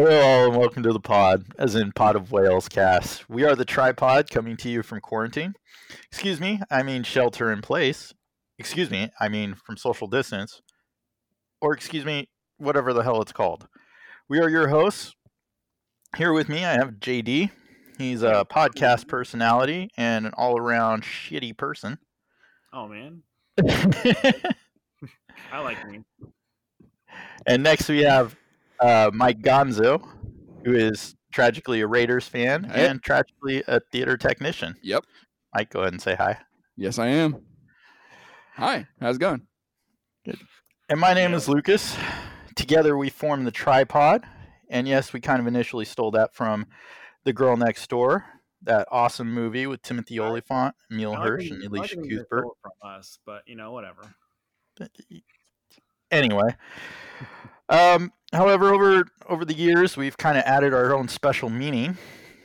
Hello, and welcome to the pod, as in Pod of Whales cast. We are the tripod coming to you from quarantine. Excuse me, I mean shelter in place. Excuse me, I mean from social distance. Or excuse me, whatever the hell it's called. We are your hosts. Here with me, I have JD. He's a podcast personality and an all around shitty person. Oh man, I like me. And next we have uh, Mike Gonzo, who is tragically a Raiders fan Hey. and tragically a theater technician. Yep. Mike, go ahead and say hi. Yes, I am. Hi, how's it going? Good. And my name is Lucas. Together we form the tripod. And yes, we kind of initially stole that from The Girl Next Door, that awesome movie with Timothy Olyphant, Emile I Hirsch, and I Elisha when you Cuthbert. from us, but you know, whatever. Anyway, um, however, over over the years, we've kind of added our own special meaning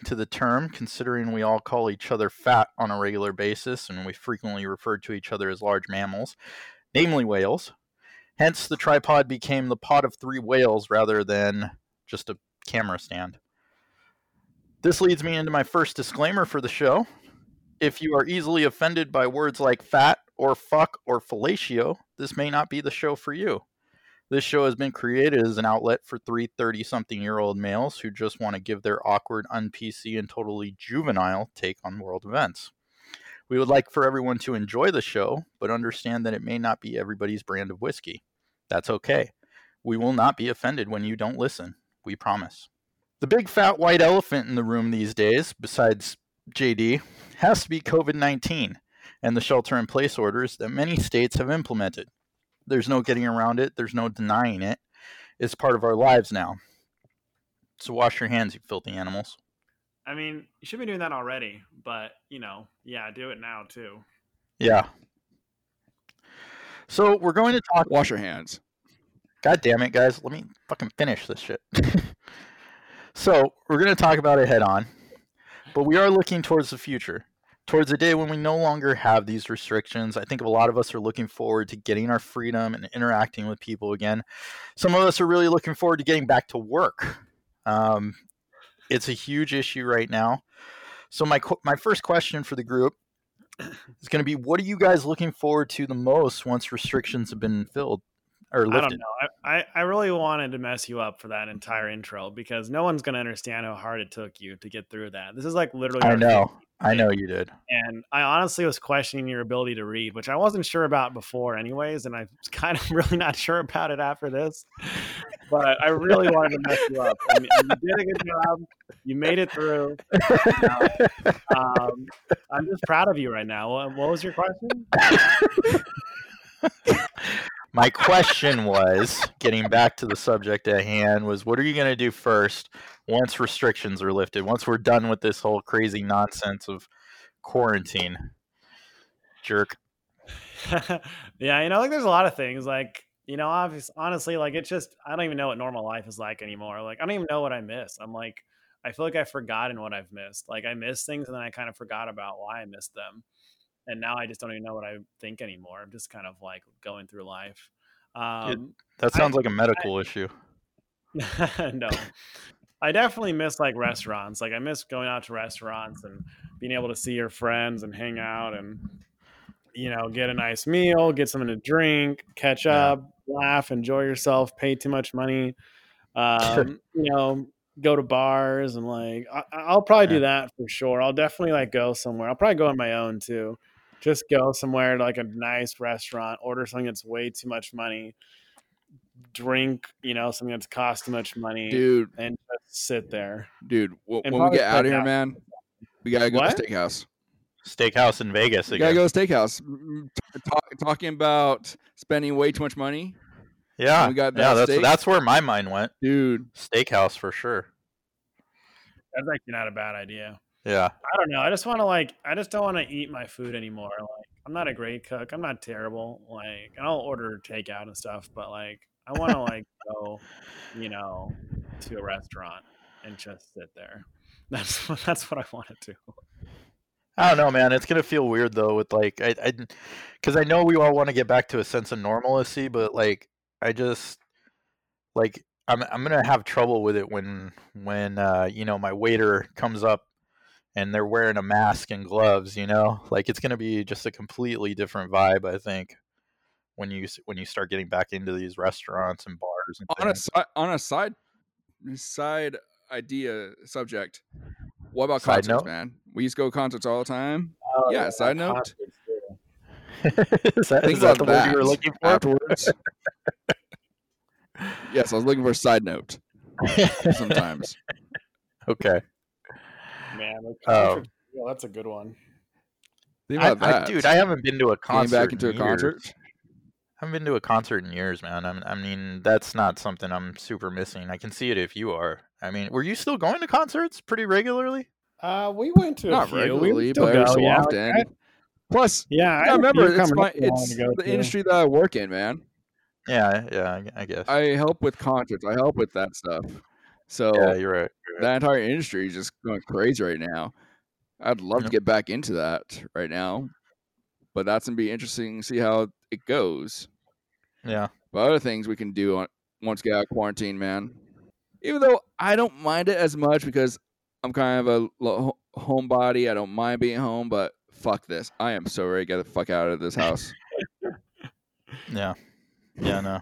to the term, considering we all call each other fat on a regular basis, and we frequently refer to each other as large mammals, namely whales. Hence, the tripod became the pod of three whales rather than just a camera stand. This leads me into my first disclaimer for the show. If you are easily offended by words like fat or fuck or fellatio, this may not be the show for you. This show has been created as an outlet for three 30 something year old males who just want to give their awkward, un PC, and totally juvenile take on world events. We would like for everyone to enjoy the show, but understand that it may not be everybody's brand of whiskey. That's okay. We will not be offended when you don't listen. We promise. The big fat white elephant in the room these days, besides JD, has to be COVID 19 and the shelter in place orders that many states have implemented. There's no getting around it, there's no denying it. It's part of our lives now. So wash your hands, you filthy animals. I mean, you should be doing that already, but you know, yeah, do it now too. Yeah. So we're going to talk. Wash your hands. God damn it, guys. Let me fucking finish this shit. so we're going to talk about it head on, but we are looking towards the future, towards a day when we no longer have these restrictions. I think a lot of us are looking forward to getting our freedom and interacting with people again. Some of us are really looking forward to getting back to work. Um, it's a huge issue right now. So my qu- my first question for the group is going to be: What are you guys looking forward to the most once restrictions have been filled or I don't know. I, I, really wanted to mess you up for that entire intro because no one's gonna understand how hard it took you to get through that. This is like literally. I know. I know you did. and I honestly was questioning your ability to read, which I wasn't sure about before, anyways, and I'm kind of really not sure about it after this. But I really wanted to mess you up, you did a good job. You made it through. Um, I'm just proud of you right now. What was your question? My question was getting back to the subject at hand was what are you going to do first once restrictions are lifted? Once we're done with this whole crazy nonsense of quarantine? Jerk. yeah, you know, like there's a lot of things like you know, obviously, honestly, like it's just I don't even know what normal life is like anymore. Like I don't even know what I miss. I'm like I feel like I've forgotten what I've missed. Like I miss things and then I kind of forgot about why I missed them. And now I just don't even know what I think anymore. I'm just kind of like going through life. Um That sounds like a medical issue. no. I definitely miss like restaurants. Like I miss going out to restaurants and being able to see your friends and hang out and you know, get a nice meal, get something to drink, catch Yeah. up, laugh, enjoy yourself, pay too much money. Um, you know, go to bars and like I, I'll probably do that for sure. I'll definitely like go somewhere. I'll probably go on my own too. Just go somewhere to like a nice restaurant, order something that's way too much money, drink, you know, something that's cost too much money, Dude, and just sit there. dude, w- when we get out of here, out. man, we gotta go What? to steakhouse. Steakhouse in Vegas We gotta go to steakhouse. Talk- talking about spending way too much money, Yeah. we got yeah, that's steak. that's where my mind went. dude. Steakhouse for sure. That's actually not a bad idea. Yeah. I don't know. I just want to like. I just don't want to eat my food anymore. Like, I'm not a great cook. I'm not terrible. Like, I'll order takeout and stuff. But like, I want to like go, you know, to a restaurant and just sit there. That's what that's what I want to do. I don't know, man. It's gonna feel weird though, with like I, I, because I know we all want to get back to a sense of normalcy, but like I just, like I'm I'm gonna have trouble with it when when uh, you know my waiter comes up and they're wearing a mask and gloves. You know, like it's gonna be just a completely different vibe. I think when you when you start getting back into these restaurants and bars and on a things. si- on a side mm, side idea subject. What about Side concerts, note? man? We used to go to concerts all the time. Oh, Yeah, side note. is that, Think is that about the word you were that looking for? afterwards. yes, I was looking for a side note. Sometimes okay. Man, Oh. concerts, yeah, that's a good one. think about I- that, dude, I haven't been to a Getting concert. back into a in years. concert. I haven't been to a concert in years, man. I'm, I mean, that's not something I'm super missing. I can see it if you are. I mean, were you still going to concerts pretty regularly? Uh, we went to a Not few. We regularly, still but every go, so yeah. often. I- Plus, yeah, I I remember it's my up that I wanted it's the to. industry that I work in, man. Yeah, yeah, I- I guess. I help with concerts. I help with that stuff. So yeah, you're right. you're right. that entire industry is just going crazy right now. I'd love to get back into that right now, but that's gonna be interesting to see how it goes. Yeah, But other things we can do on, once we get out of quarantine, man. Even though I don't mind it as much because I'm kind of a homebody, I don't mind being home. But fuck this, I am so ready to get the fuck out of this house. yeah, yeah. No,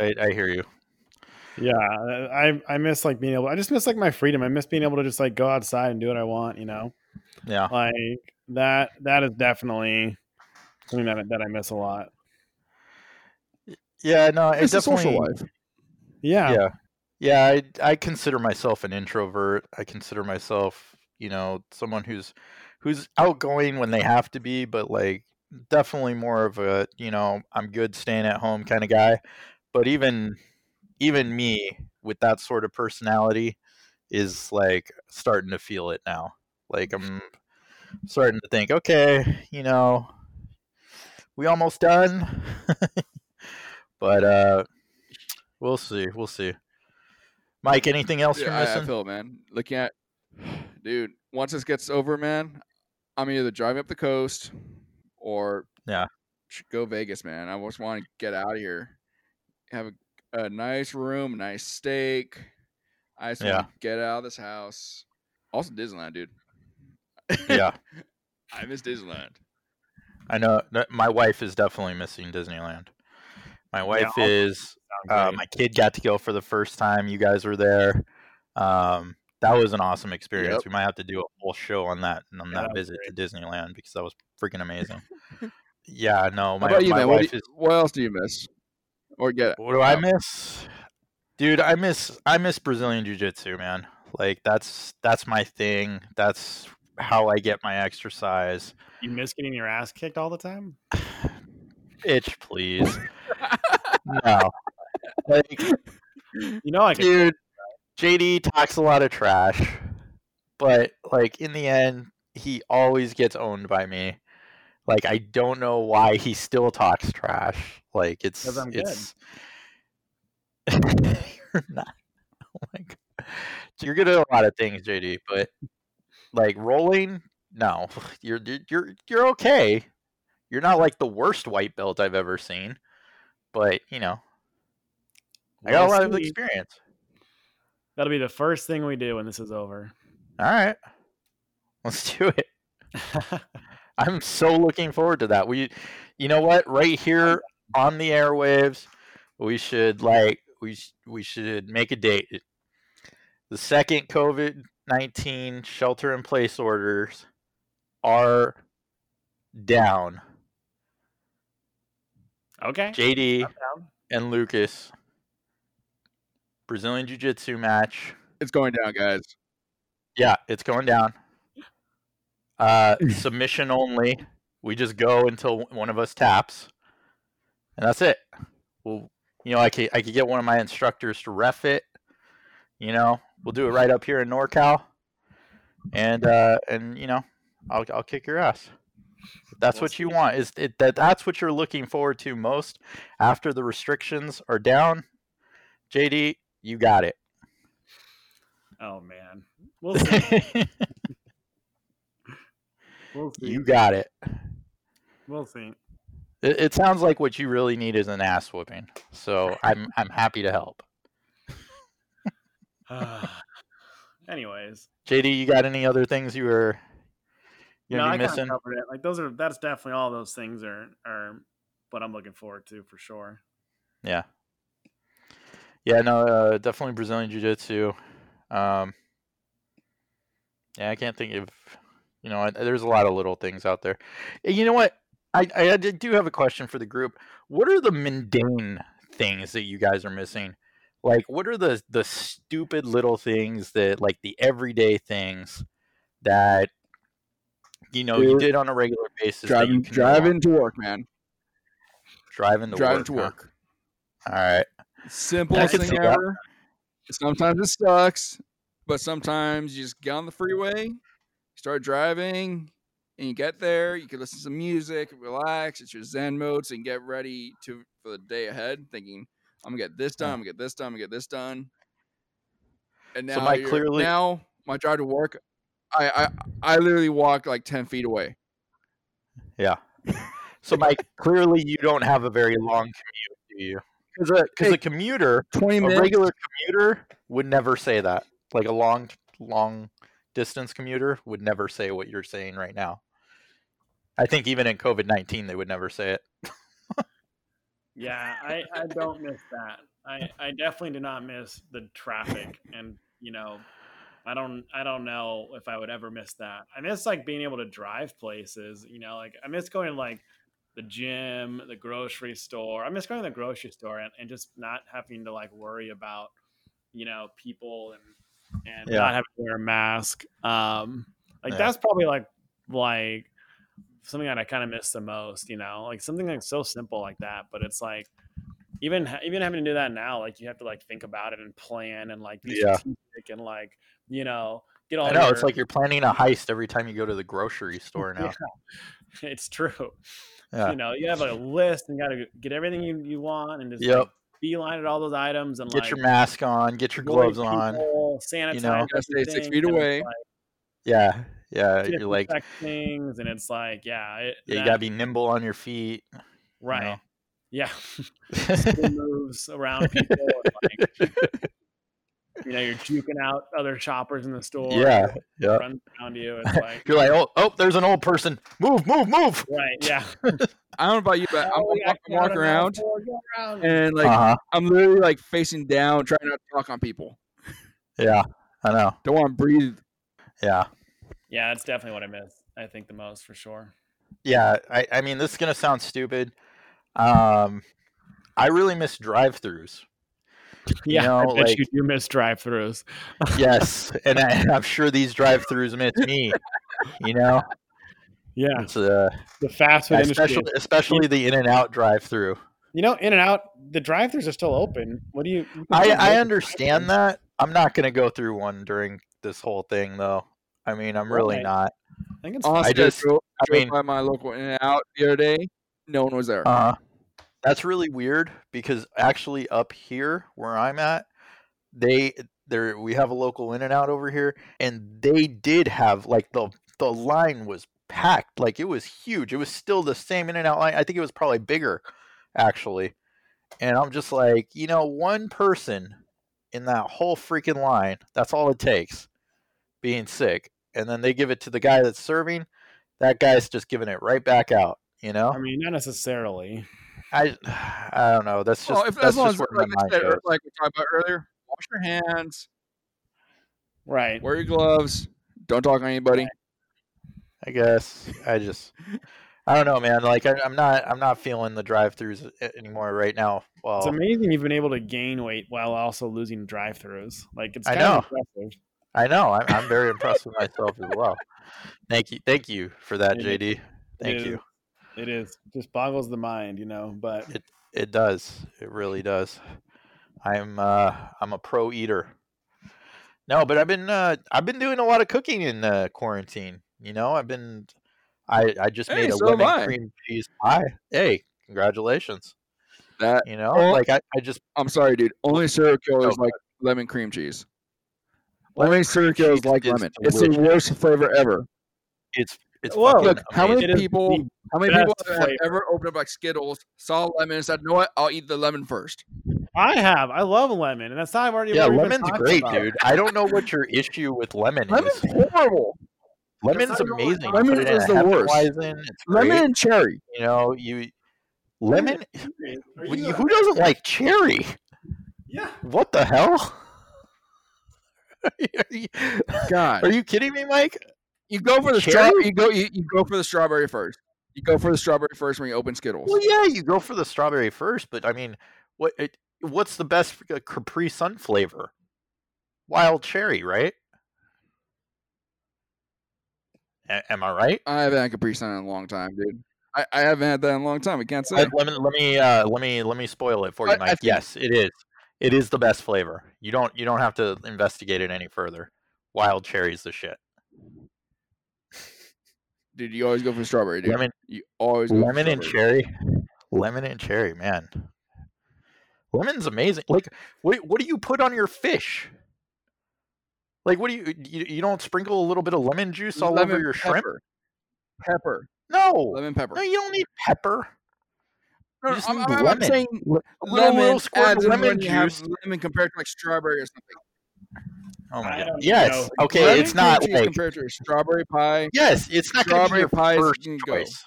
I, I hear you. Yeah, I I miss like being able. I just miss like my freedom. I miss being able to just like go outside and do what I want. You know, Yeah, like that. That is definitely something that that I miss a lot. yeah. No, it it's a definitely. social life. Yeah, yeah yeah I, I consider myself an introvert i consider myself you know someone who's who's outgoing when they have to be but like definitely more of a you know i'm good staying at home kind of guy but even even me with that sort of personality is like starting to feel it now like i'm starting to think okay you know we almost done but uh we'll see we'll see mike anything else you're Yeah, I, I feel it, man. Looking at, dude, once this gets over, man, I'm either driving up the coast or Yeah. go Vegas, man. I just want to get out of here, have a, a nice room, nice steak. I just Yeah. get out of this house. Also, Disneyland, dude. yeah I miss Disneyland. i know my wife is definitely missing disneyland my wife I'll- is uh, my kid got to go for the first time you guys were there um that was an awesome experience Yep. we might have to do a whole show on that on Yeah, that visit to disneyland because that was freaking amazing yeah no my, about you, my man? Wife you- is what else do you miss? Or get What do I miss? Dude, I miss I miss Brazilian jiu-jitsu, man. Like that's that's my thing. That's how I get my exercise. you miss getting your ass kicked all the time. Itch, please. no. Like, You know, I can. dude, JD talks a lot of trash, but like in the end, he always gets owned by me. Like I don't know why he still talks trash. Like it's 'Cause I'm good. it's you're not. Oh my god, you're good at a lot of things, JD, but like rolling, no, you're you're you're, you're okay. You're not like the worst white belt I've ever seen, but you know, I got a lot of experience. That'll be the first thing we do when this is over. All right, let's do it. I'm so looking forward to that. We, you know what? Right here on the airwaves, we should like we sh- we should make a date. The second COVID nineteen shelter in place orders are down. okay. JD down. and Lucas Brazilian Jiu Jitsu match. It's going down, guys. Yeah, it's going down. Uh, submission only. We just go until one of us taps, and that's it. Well, you know, I could I could get one of my instructors to ref it. You know, we'll do it right up here in NorCal, and uh, and you know, I'll I'll kick your ass. That's what you want. Is it, that that's what you're looking forward to most after the restrictions are down? JD, you got it. Oh man, we'll see. We'll see. you got it. We'll see. It, it sounds like what you really need is an ass whooping. So I'm I'm happy to help. Anyways, JD, you got any other things you were you no, I missing? covered it. Like those are that's definitely all those things are are what I'm looking forward to for sure. Yeah. Yeah, no, uh, definitely Brazilian Jiu Jitsu. Um, yeah, I can't think of, you know, I, there's a lot of little things out there. You know what? I, I do have a question for the group. What are the mundane things that you guys are missing? Like, what are the the stupid little things that, like, the everyday things that, you know, you did on a regular basis? that you Driving, driving to work, man. driving to driving work. to huh? work. All right. Simplest thing see that. ever. Sometimes it sucks, but sometimes you just get on the freeway, start driving, and you get there. You can listen to some music, relax. It's your Zen mode, so you can get ready to for the day ahead, thinking, "I'm gonna get this done. I'm gonna get this done. I'm gonna get this done." And now, So my clearly- now my drive to work, I I I literally walked like ten feet away. Yeah. So, Mike, clearly you don't have a very long commute, do you? Because a, Hey, a commuter, Twenty a minutes. regular commuter, would never say that. Like a long, long distance commuter would never say what you're saying right now. I think even in COVID 19, they would never say it. Yeah, I, I don't miss that. I, I definitely do not miss the traffic and you know I don't I don't know if I would ever miss that. I miss like being able to drive places, you know, like I miss going to like the gym, the grocery store. I miss going to the grocery store and, and just not having to like worry about, you know, people and and Yeah. not having to wear a mask. Um like Yeah. that's probably like like something that I kind of miss the most, you know, like something like so simple like that, but it's like even even having to do that now, like you have to like think about it and plan and like be Yeah. strategic and like you know get all. I know. your- It's like you're planning a heist every time you go to the grocery store now. it's true. Yeah. You know, you have a list and got to get everything you, you want and just Yep. like, beeline at all those items and Get like your mask on, get your avoid gloves on. people, sanitize. know. Stay six feet away. like, Yeah. Yeah. You're like, things, and it's like, yeah, it, yeah, you got to be nimble on your feet. right. know. Yeah, moves around people. Like, you know, you're juking out other shoppers in the store. yeah. Yeah. runs around you. It's like, You're like, oh, oh, there's an old person. Move, move, move. right, yeah. I don't know about you, but I'm, Oh, I'm, yeah, I'm walking go around go around. and like uh-huh. I'm literally like facing down, trying not to talk on people. Yeah. I know. Don't want to breathe. Yeah. Yeah, that's definitely what I miss. I think the most for sure. Yeah. I, I mean, this is going to sound stupid. Um, I really miss drive throughs. Yeah, know, I bet like- you do miss drive-throughs. Yes. and I, I'm sure these drive throughs miss me. You know, Yeah, it's uh, the fast food industry. especially especially the in and out drive through. You know, In and Out, the drive-throughs are still open. What do you? you I, I understand that. I'm not going to go through one during this whole thing, though. I mean, I'm really Right. not. I think it's Honestly, I, just- drove, I mean- by my local In and Out the other day. No one was there. Uh, that's really weird because actually up here where I'm at, they there we have a local in and out over here, and they did have like the the line was packed, like it was huge. It was still the same in and out line. I think it was probably bigger, actually. And I'm just like, you know, one person in that whole freaking line, that's all it takes, being sick, and then they give it to the guy that's serving. That guy's just giving it right back out. You know, I mean, not necessarily. I I don't know. That's just well, if, that's as long just as, where like, my mind said, goes. like we talked about earlier, wash your hands, Right. wear your gloves, don't talk to anybody. I guess I just I don't know, man. Like I, I'm not I'm not feeling the drive-throughs anymore right now. Well, It's amazing you've been able to gain weight while also losing drive-throughs. Like it's I kind of know. impressive. I know. I'm, I'm very impressed with myself as well. Thank you, thank you for that, It JD. It Thank is- you. It is just boggles the mind, you know. But It it does. It really does. I'm uh I'm a pro eater. No, but I've been uh I've been doing a lot of cooking in uh, quarantine. You know, I've been I I just Hey, made a so lemon cream cheese pie. Hey, congratulations. That You know, Oh. like I, I just I'm sorry, dude. Only serial killers Oh, like lemon cream cheese. Lemon Only serial cream killers cheese like is lemon. It's the worst flavor ever. it's it's Whoa. fucking Look, how many It is people? How many people have flavor. ever opened up like Skittles, saw lemon, and said, "You know what? I'll eat the lemon first. I have. I love lemon, and that's not I've already. Yeah, what lemon's great, about. dude. I don't know what your issue with lemon Lemon's is. Lemon's horrible. Lemon's That's not even amazing. lemon Put is the worst. Hefeweizen, Lemon and cherry. You know, you lemon. Are Who you- who doesn't like cherry? Yeah. What the hell? Are, you, God, are you kidding me, Mike? you go for the straw. You go. You, you go for the strawberry first. You go for the strawberry first when you open Skittles. Well, yeah, you go for the strawberry first, but I mean, what? It, what's the best uh, Capri Sun flavor? Wild cherry, right? A- am I right? I haven't had Capri Sun in a long time, dude. I, I haven't had that in a long time. I can't say. Uh, let me let me uh, let me let me spoil it for you, I- I Mike. think- yes, it is. It is the best flavor. You don't you don't have to investigate it any further. Wild cherry's the shit. Dude, you always go for strawberry, dude. Lemon You always lemon and cherry. Lemon and cherry, man. Lemon's amazing. Like, what what do you put on your fish? Like, what do you you, you don't sprinkle a little bit of lemon juice all over Lemon your shrimp? pepper. Pepper. No, Lemon pepper. no, you don't need pepper. No, no, just I'm, I'm- I'm lemon. saying A lemon little squirt adds lemon when you have juice. lemon compared to like strawberry or something. Oh my god. Yes. know. Okay. Lemon it's not cheese like compared to a strawberry pie. yes. It's not going to be Strawberry your pie first gonna go. choice.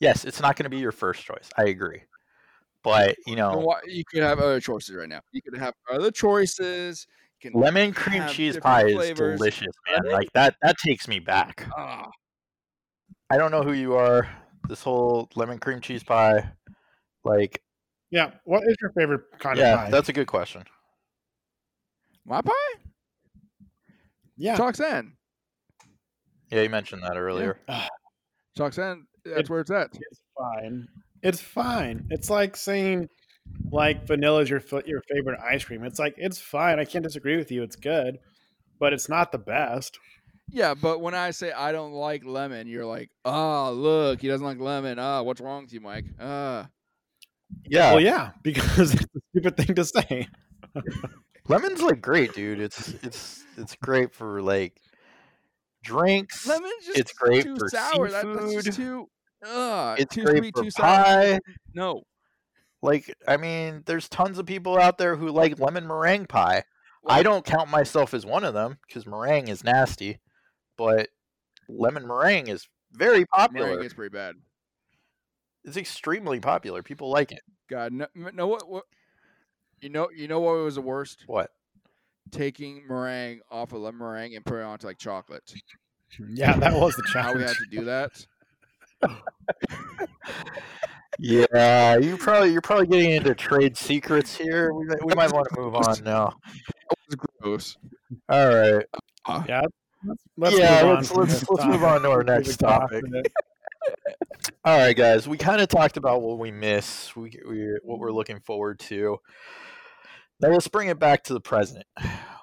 Yes, it's not going to be your first choice. I agree. But you know, why- You could have other choices right now. You could have other choices. Can lemon cream cheese different pie is delicious, man. Like that. That takes me back. Ah, I don't know who you are. This whole lemon cream cheese pie, like, Yeah. What is your favorite kind yeah, of pie? that's a good question. my pie? yeah. Chalk's End. Yeah, you mentioned that earlier. Chalk's End. That's It- where it's at. It's fine. It's fine. It's like saying like vanilla is your your favorite ice cream. It's like it's fine. I can't disagree with you. It's good, but it's not the best. Yeah, but when I say I don't like lemon, you're like, oh, look, he doesn't like lemon. Ah, what's wrong with you, Mike? Ah, Yeah, Well, yeah, because it's a stupid thing to say. lemon's like great, dude. It's it's it's great for like drinks. lemon's just It's great too for sour. That, that's seafood. just too. Uh, It's too great sweet, for too sour. pie. No, Like, I mean, there's tons of people out there who like lemon meringue pie. I don't count myself as one of them because meringue is nasty, but lemon meringue is very popular. meringue is pretty bad. It's extremely popular. People like it. God, no, no what, what? You know, you know what was the worst? What? Taking meringue off of lemon meringue and putting it onto like chocolate. Yeah, that was the How we had to do that? Yeah, you probably you're probably getting into trade secrets here. We might, we might want to move on now. It was gross. All right. Yeah, let's, Yeah, move on let's- let's- let's move on to our next topic. All right, guys. We kind of talked about what we miss, we, we what we're looking forward to. Now let's bring it back to the present.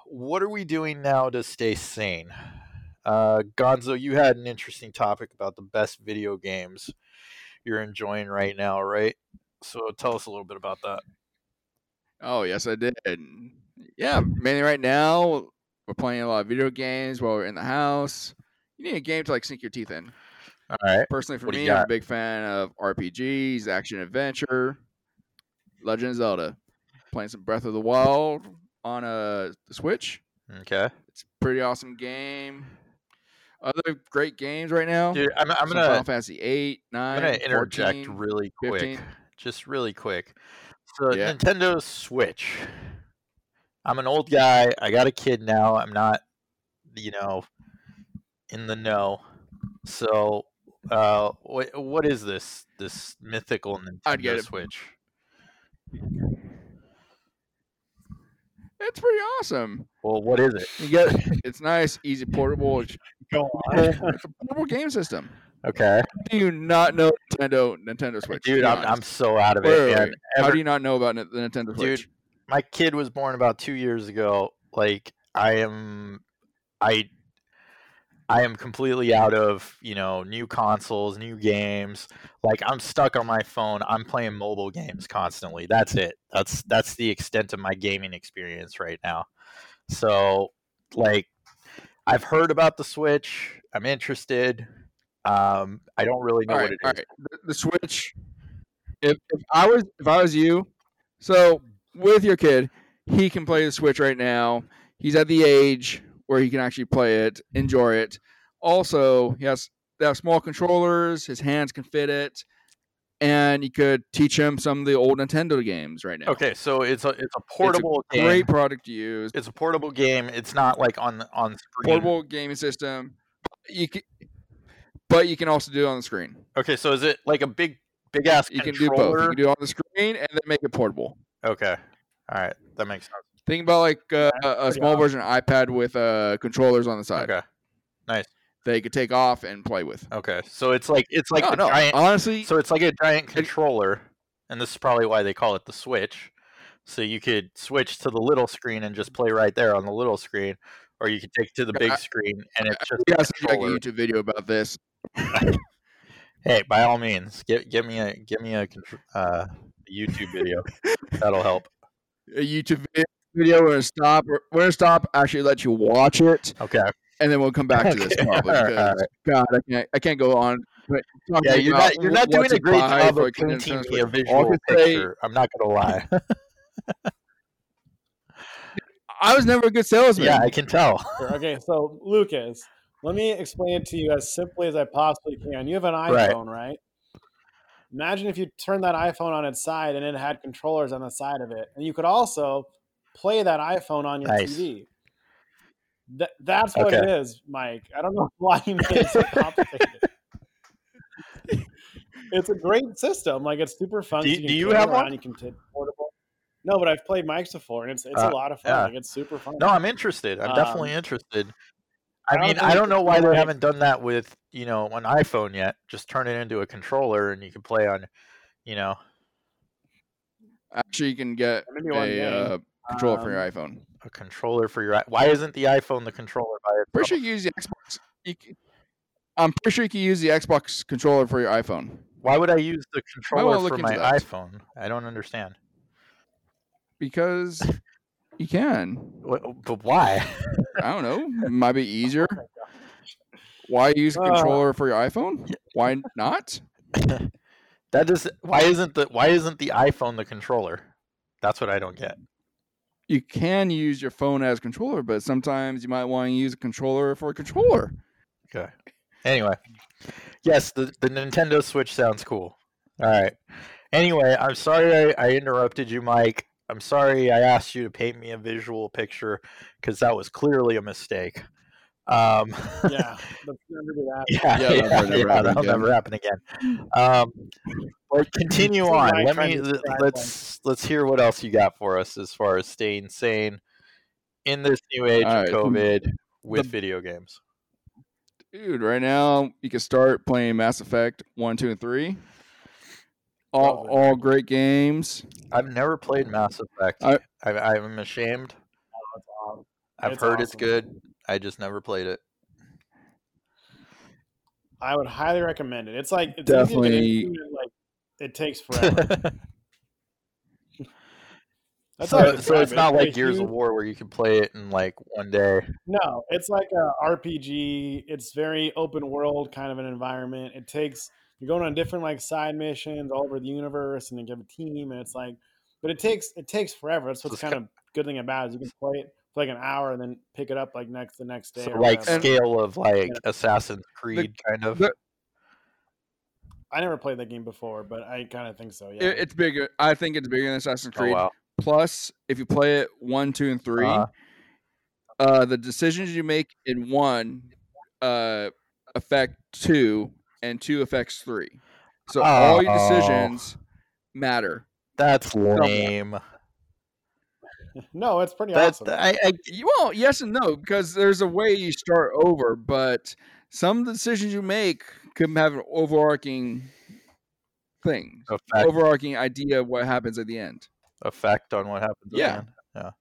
What are we doing now to stay sane? Uh, Gonzo, you had an interesting topic about the best video games you're enjoying right now, right? So tell us a little bit about that. Oh yes, I did. Yeah, mainly right now we're playing a lot of video games while we're in the house. You need a game to like sink your teeth in. All right. Personally, for What me, I'm a big fan of RPGs, action adventure, Legend of Zelda. Playing some Breath of the Wild on uh, a Switch. Okay. It's a pretty awesome game. Other great games right now. Dude, I'm, I'm gonna Final Fantasy 8, 9, I'm gonna interject 14. really quick, 15. just really quick. So Yeah. Nintendo Switch. I'm an old guy. I got a kid now. I'm not, you know, in the know. So, uh, what what is this this mythical I'd get Nintendo it. Switch? It's pretty awesome. Well, what is it? You get it's nice, easy, portable. Go on. it's a portable game system. Okay, Do you not know Nintendo Nintendo Switch? dude, I'm I'm so out of it. Wait, wait, man. wait. How do you not know about Ni- the Nintendo Dude, Switch? My kid was born about two years ago. Like I am, I, I am completely out of you know new consoles, new games. Like I'm stuck on my phone. I'm playing mobile games constantly. That's it. That's that's the extent of my gaming experience right now. So, like, I've heard about the Switch. I'm interested. Um, I don't really know all what right, it is. right. The, the Switch. If, if I was if I was you, So with your kid, he can play the Switch right now. He's at the age where he can actually play it, enjoy it. Also, he has they have small controllers. His hands can fit it, and you could teach him some of the old Nintendo games right now. Okay, so it's a it's a portable it's a game. great product to use. It's a portable game. It's not like on on screen. Portable gaming system. You can, but you can also do it on the screen. Okay, so is it like a big big ass You can do both. You can do it on the screen and then make it portable. Okay, all right, that makes sense. Think about like uh, a, a small version of iPad with uh, controllers on the side Okay, Nice. that you could take off and play with. okay, so it's like it's like no, a no, giant. honestly, So it's like a giant controller, and this is probably why they call it the Switch. So you could switch to the little screen and just play right there on the little screen, or you could take it to the big I- screen and it's just you a guys should make a. YouTube video about this. Hey, by all means, get get me a give me a uh, YouTube video. That'll help. A YouTube vi- video. We're gonna stop. We're, we're gonna stop. Actually, let you watch it, Okay. and then we'll come back to this Okay, probably. all right, all because, God, I can't. I can't go on. Yeah, you're about not you're not doing a great job of a painting me a visual picture. I'm not gonna lie. I was never a good salesman. yeah, I can tell. Okay, so Lucas, let me explain it to you as simply as I possibly can. You have an Right. iPhone, right? Imagine if you turned that iPhone on its side and it had controllers on the side of it, and you could also play that iPhone on your Nice. TV. Th- that's what it Okay. is, Mike. I don't know why you made it so complicated. it's a great system. Like it's super fun. Do you- so you do you have around, one? You can take portable. No, but I've played Mike's before, and it's it's Uh, a lot of fun. yeah. Like it's super fun. No, I'm interested. I'm definitely Um, interested. I I mean, I don't know why they haven't done that with you know an iPhone yet. Just turn it into a controller and you can play on, you know. Actually, you can get a uh, controller for your Um, iPhone. a controller for your i- why isn't the iphone the controller by Pretty itself sure you use the Xbox. You can, I'm pretty sure you can use the Xbox controller for your iPhone why would i use the controller for my that. iphone i don't understand because you can. Wh- but why I don't know. It might be easier. Why use a Uh, controller for your iPhone? Why not? that is why isn't the why isn't the iphone the controller that's what i don't get You can use your phone as controller, but sometimes you might want to use a controller for a controller. okay anyway yes the, the nintendo switch sounds cool all right anyway i'm sorry I, I interrupted you mike i'm sorry i asked you to paint me a visual picture because that was clearly a mistake um yeah, let's that. Yeah, Yeah, yeah, that'll never yeah, happen that'll again. never happen again. Um, but continue See on. Let me to th- describe let's let's hear what else you got for us as far as staying sane in this new age All of right, the- COVID with the- video games. Dude, right now you can start playing Mass Effect 1, 2, and 3. All, all great games. I've never played Mass Effect. I- I, I'm ashamed. Oh, awesome. I've It's heard it's good. I just never played it. I would highly recommend it. It's like it's easy to get Definitely- into, like it takes forever. So, how so it's not a like Gears of War where you can play it in like one day. No, it's like a RPG. It's very open world kind of an environment. It takes you're going on different like side missions all over the universe, and then you have a team, and it's like, but it takes it takes forever. That's what's it's kind of good thing about it. Is you can play it for like an hour and then pick it up like next the next day. So or like whatever. scale of like Assassin's Creed kind of. the- I never played that game before, but I kind of think so. Yeah, It- it's bigger. I think it's bigger than Assassin's oh Creed. wow. Plus, if you play it 1, 2, and 3, Uh-huh. uh, the decisions you make in 1 uh, affect 2, and 2 affects 3. So all your Oh. decisions matter. That's lame. no, it's pretty That's awesome. I, I You well, yes and no, because there's a way you start over, but some of the decisions you make could have an overarching thing, effect, overarching idea of what happens at the end. effect on what happens. at the Yeah. end. Yeah.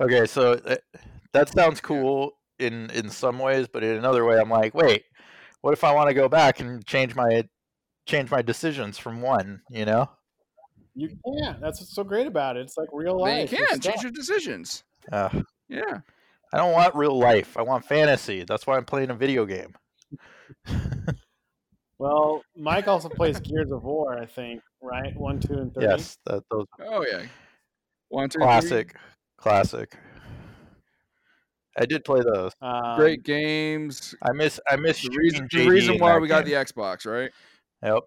Okay, so that, that sounds cool in in some ways, but in another way, I'm like, wait, what if I want to go back and change my change my decisions from one? You know? you can. That's what's so great about it. It's like real life. you can stuck. change your decisions. Uh, Yeah. I don't want real life. I want fantasy. That's why I'm playing a video game. Well, Mike also plays Gears of War, I think, right? One, two, and three. Yes, that, those Oh yeah, One, two, classic, classic. I did play those. Um, great games. I miss I miss The reason, the reason why that we got game. the Xbox, right? Yep.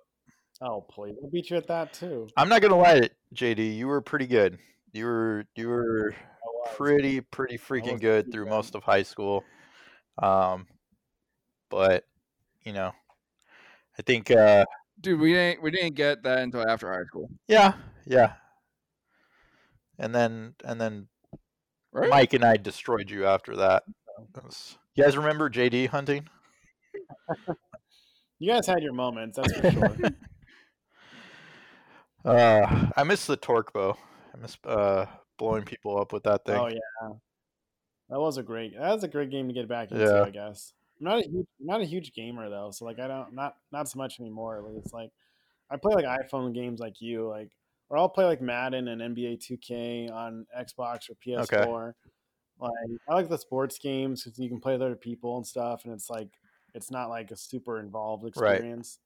Oh please, I beat you at that too. I'm not gonna lie, JD. You were pretty good. You were you were pretty pretty freaking good too through bad. most of high school. Um, but you know, I think uh, Dude, we didn't we didn't get that until after high school, yeah, yeah. And then and then right? Mike and I destroyed you after that. Was- you guys remember JD hunting? You guys had your moments, that's for sure. Uh, I miss the torque bow. I miss uh blowing people up with that thing. oh yeah, that was a great. That was a great game to get back into. Yeah. I guess. I'm not a huge, I'm not a huge gamer though, so like I don't not not so much anymore. Like, it's like I play like iPhone games like you, like or I'll play like Madden and NBA 2K on Xbox or PS4. Okay. Like I like the sports games because you can play with other people and stuff, and it's like it's not like a super involved Right. experience.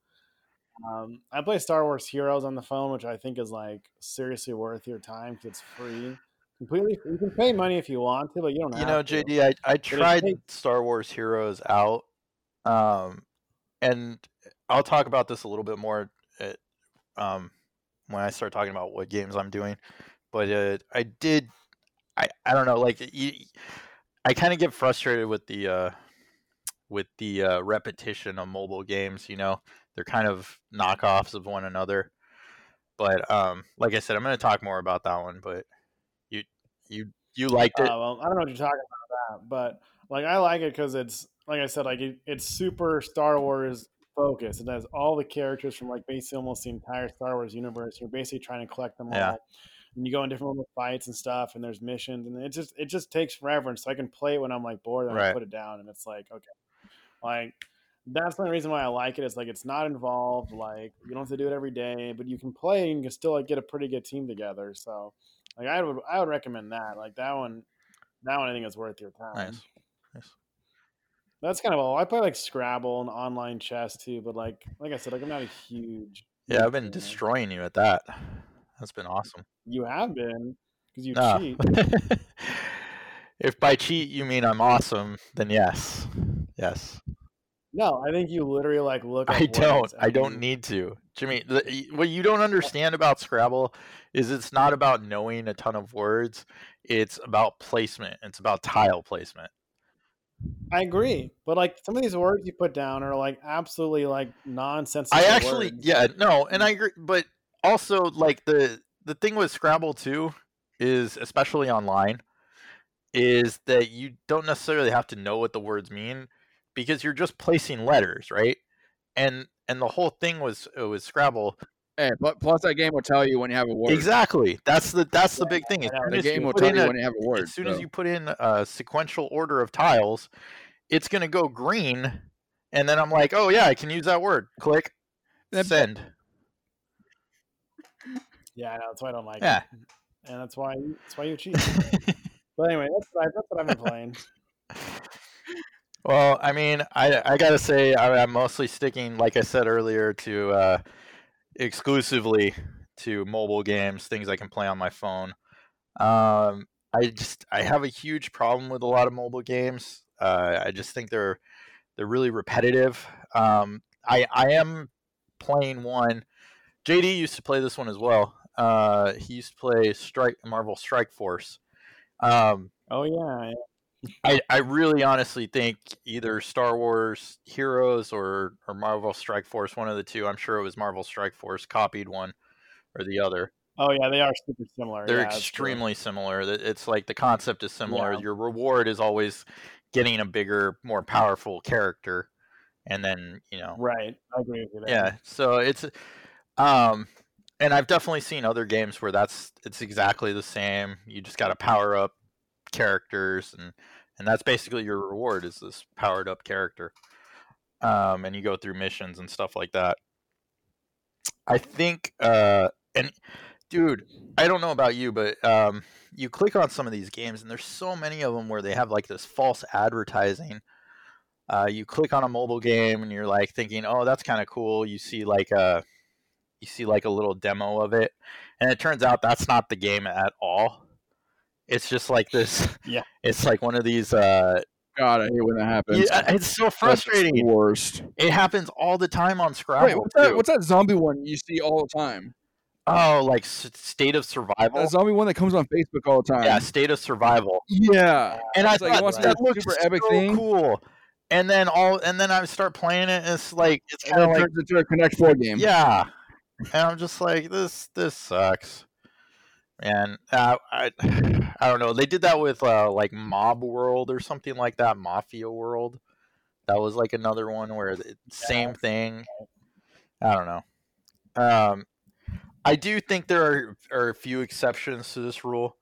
Um, I play Star Wars Heroes on the phone, which I think is like seriously worth your time because it's free. Completely, you can pay money if you want to, but you don't. you know, to. JD, I, I tried Star Wars Heroes out, um, and I'll talk about this a little bit more at, um, when I start talking about what games I'm doing. But uh, I did, I, I don't know, like I kind of get frustrated with the uh, with the uh, repetition of mobile games. You know, they're kind of knockoffs of one another. But um, like I said, I'm going to talk more about that one. But you you you liked Uh, it. well, I don't know what you're talking about that, but like I like it because it's like I said, like it, it's super Star Wars focused. It has all the characters from like basically almost the entire Star Wars universe. You're basically trying to collect them Yeah. all. And you go in different little fights and stuff, and there's missions, and it just it just takes forever. And so I can play it when I'm like bored, and I put it down, and it's like okay, like that's the reason why I like it. Is like it's not involved. Like you don't have to do it every day, but you can play and you can still like get a pretty good team together. So like I would I would recommend that. Like that one, that one I think is worth your time. Nice. Nice. That's kind of all. I play like Scrabble and online chess too, but like like I said, like I'm not a huge. Yeah, I've been destroying you at that. That's been awesome. You have been because you No. cheat. if by cheat you mean I'm awesome, then yes. Yes. No, I think you literally like look. I don't. I don't you- need to. Jimmy, the, what you don't understand about Scrabble is it's not about knowing a ton of words. It's about placement. It's about tile placement. I agree, but like some of these words you put down are like absolutely like nonsense. I actually, words. yeah, no, and I agree. But also, like the the thing with Scrabble too is, especially online, is that you don't necessarily have to know what the words mean because you're just placing letters, right? And and the whole thing was uh, it was Scrabble. Hey, but plus that game will tell you when you have a word. Exactly. That's the that's the big thing. As soon The as you game will put tell in you a- when you have a word. as soon as you put in a sequential order of tiles, it's gonna go green, and then I'm like, oh yeah, I can use that word. Click, Then- send. yeah, I know, that's why I don't like Yeah. it, and that's why that's why you cheat. but anyway, that's what I, that's what I've been playing. Well, I mean, I I gotta say I, I'm mostly sticking, like I said earlier, to uh, exclusively to mobile games, things I can play on my phone. Um, I just I have a huge problem with a lot of mobile games. Uh, I just think they're they're really repetitive. Um, I I am playing one. JD used to play this one as well. Uh, he used to play Strike Marvel Strike Force. Um, Oh yeah, I, I really honestly think either Star Wars Heroes or, or Marvel Strike Force, one of the two. I'm sure it was Marvel Strike Force copied one or the other. oh yeah, they are super similar. They're yeah, extremely similar. It's like the concept is similar. Yeah. Your reward is always getting a bigger, more powerful character, and then you know, right. I agree with you there. yeah. So it's, um, and I've definitely seen other games where that's it's exactly the same. You just got to power up characters, and and that's basically your reward is this powered up character. Um, and you go through missions and stuff like that. I think, uh, and dude, I don't know about you, but um, you click on some of these games, and there's so many of them where they have like this false advertising. Uh, you click on a mobile game, and you're like thinking, "Oh, that's kind of cool." You see like a you see like a little demo of it, and it turns out that's not the game at all. It's just like this. Yeah. It's like one of these. Uh, God, I hate when that happens. yeah, it's so frustrating. worst. It happens all the time on Scrabble. Wait, what's that? What's that zombie one you see all the time? oh, like s- state of survival. That zombie one that comes on Facebook all the time. Yeah, state of survival. Yeah. And I It's like, thought that super looks epic so thing? cool. And then all, and then I start playing it. And it's like it's kind of it like turns into a Connect Four game. Yeah. And I'm just like, this this sucks. And uh, I I don't know. They did that with uh, like Mob World or something like that, Mafia World. That was like another one where the same thing. I don't know. Um, I do think there are, are a few exceptions to this rule.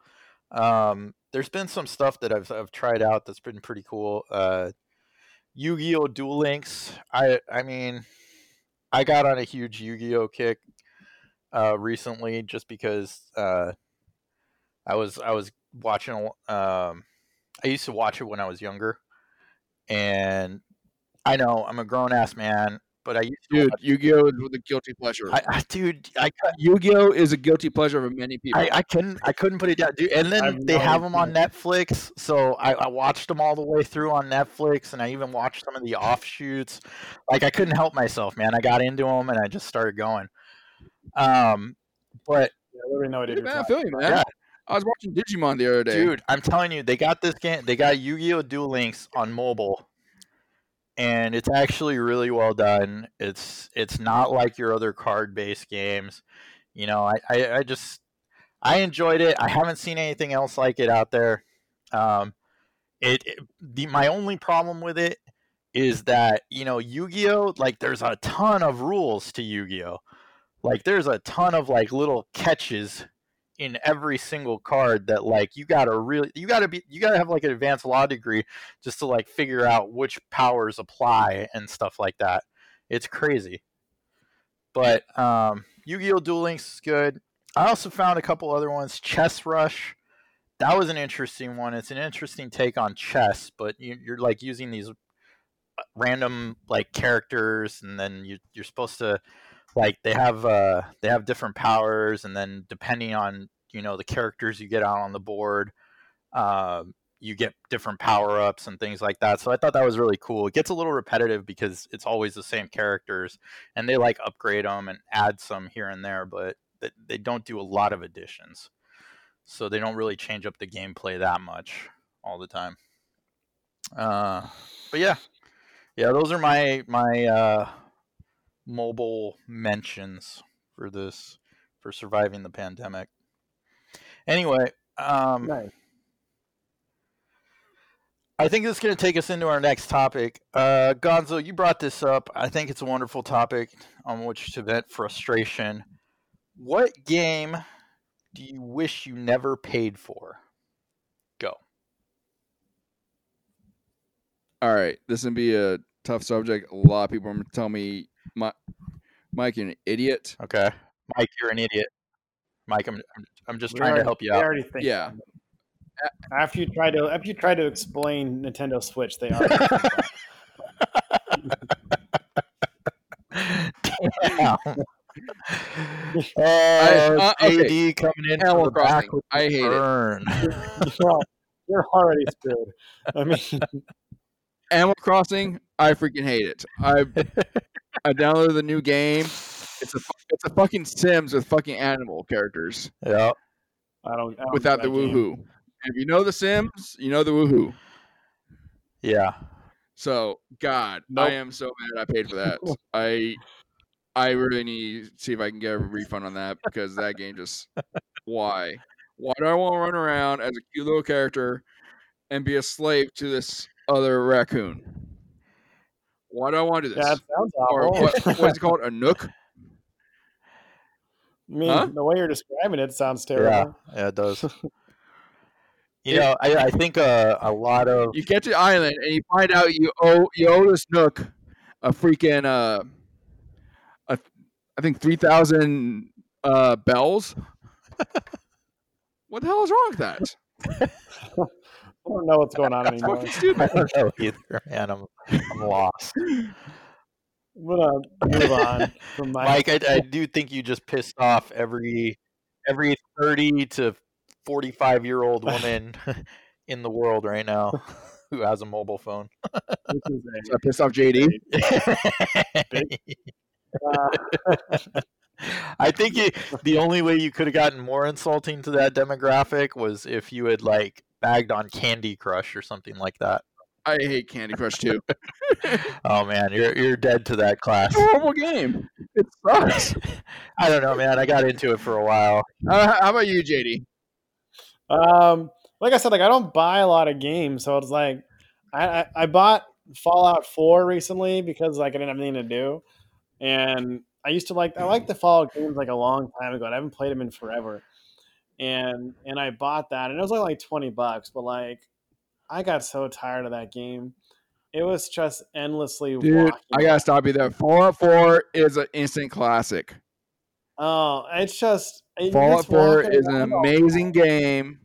Um, there's been some stuff that I've I've tried out that's been pretty cool. Uh, Yu-Gi-Oh! Duel Links. I I mean, I got on a huge Yu-Gi-Oh kick uh, recently just because uh, I was I was watching. Um, I used to watch it when I was younger, and I know I'm a grown ass man, but I used to. Dude, Yu-Gi-Oh is a guilty pleasure. I, I dude, I, Yu-Gi-Oh is a guilty pleasure for many people. I, I couldn't I couldn't put it down, dude. And then I've they have them on idea. Netflix, so I, I watched them all the way through on Netflix, and I even watched some of the offshoots. Like I couldn't help myself, man. I got into them, and I just started going. Um, but Yeah, I literally no idea Hey, what man, you're I talking feel you, man. Yeah. I was watching Digimon the other day. dude, I'm telling you, they got this game. They got Yu-Gi-Oh! Duel Links on mobile, and it's actually really well done. It's it's not like your other card-based games. You know, I, I, I just I enjoyed it. I haven't seen anything else like it out there. Um, it, it the my only problem with it is that you know Yu-Gi-Oh! Like there's a ton of rules to Yu-Gi-Oh! Like there's a ton of like little catches in every single card that like you gotta really you gotta be you gotta have like an advanced law degree just to like figure out which powers apply and stuff like that. It's crazy. But um Yu-Gi-Oh! Duel Links is good. I also found a couple other ones. Chess Rush. That was an interesting one. It's an interesting take on chess, but you, you're like using these uh, random like characters, and then you, you're supposed to like they have uh they have different powers, and then depending on you know the characters you get out on the board, um, you get different power ups and things like that. So I thought that was really cool. It gets a little repetitive because it's always the same characters, and they like upgrade them and add some here and there, but they, they don't do a lot of additions. So they don't really change up the gameplay that much all the time. Uh, but yeah, yeah, those are my my uh, mobile mentions for this for surviving the pandemic. Anyway, um, Nice. I think this is going to take us into our next topic. Uh, Gonzo, you brought this up. I think it's a wonderful topic on which to vent frustration. What game do you wish you never paid for? Go. All right, this is gonna be a tough subject. A lot of people are gonna tell me, "My, Mike, you're an idiot." Okay. Mike, you're an idiot. Mike, I'm, I'm, I'm just We trying to help you we out. already think Yeah. After you try to after you try to explain Nintendo Switch, they already think that. Damn. Oh, uh, okay. JD coming in Animal from the back Crossing. with I the hate it. burn. you're, you're already screwed. I mean, Animal Crossing, I freaking hate it. I I downloaded the new game. It's a it's a fucking Sims with fucking animal characters Yeah. I don't. I don't without the do that game. woohoo. If you know the Sims, you know the woohoo. Yeah. So God, Nope. I am so mad I paid for that. I I really need to see if I can get a refund on that because that game just why? Why do I want to run around as a cute little character and be a slave to this other raccoon? Why do I want to do this? Yeah, sounds or awful. what, what is it called? A nook? I mean, Huh? the way you're describing it sounds terrible. Yeah, it does. You know, I, I think uh, a lot of You get to the island and you find out you owe you owe this nook a freaking uh, a, I think three thousand uh bells. what the hell is wrong with that? I don't know what's going on It's anymore. fucking I don't know either, man. I'm I'm lost. I'm gonna move on from my Mike, I, I do think you just pissed off every every thirty to forty five year old woman in the world right now who has a mobile phone. This is So I pissed off JD. uh, I think it, the only way you could have gotten more insulting to that demographic was if you had like bagged on Candy Crush or something like that. I hate Candy Crush too. Oh man, you're you're dead to that class. It's a horrible game. It sucks. I don't know, man. I got into it for a while. Uh, how about you, JD? Um, like I said, like I don't buy a lot of games, so it's like I, I, I bought Fallout Four recently because like I didn't have anything to do, and I used to like I like the Fallout games like a long time ago. And I haven't played them in forever, and and I bought that, and it was only like twenty bucks, but like I got so tired of that game. It was just endlessly Dude, walking. I gotta stop you there. Fallout 4 is an instant classic. Oh, it's just it- Fallout it's 4 is an around all amazing game.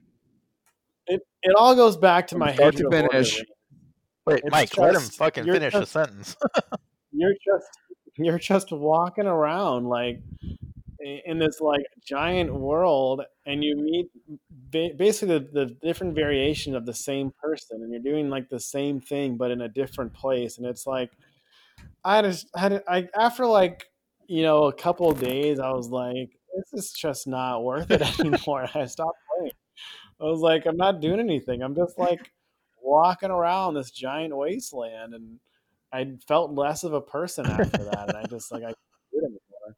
it, it all goes back to From my head to finish. Borderlands. Wait, It's Mike, let him fucking you're finish the just- sentence. You're just you're just walking around like i- in this like giant world, and you meet ba- basically the, the different variation of the same person, and you're doing like the same thing but in a different place, and it's like I just had I after like you know a couple days, I was like, this is just not worth it anymore. I stopped playing. I was like, I'm not doing anything. I'm just like walking around this giant wasteland, and I felt less of a person after that, and I just like I couldn't do it anymore.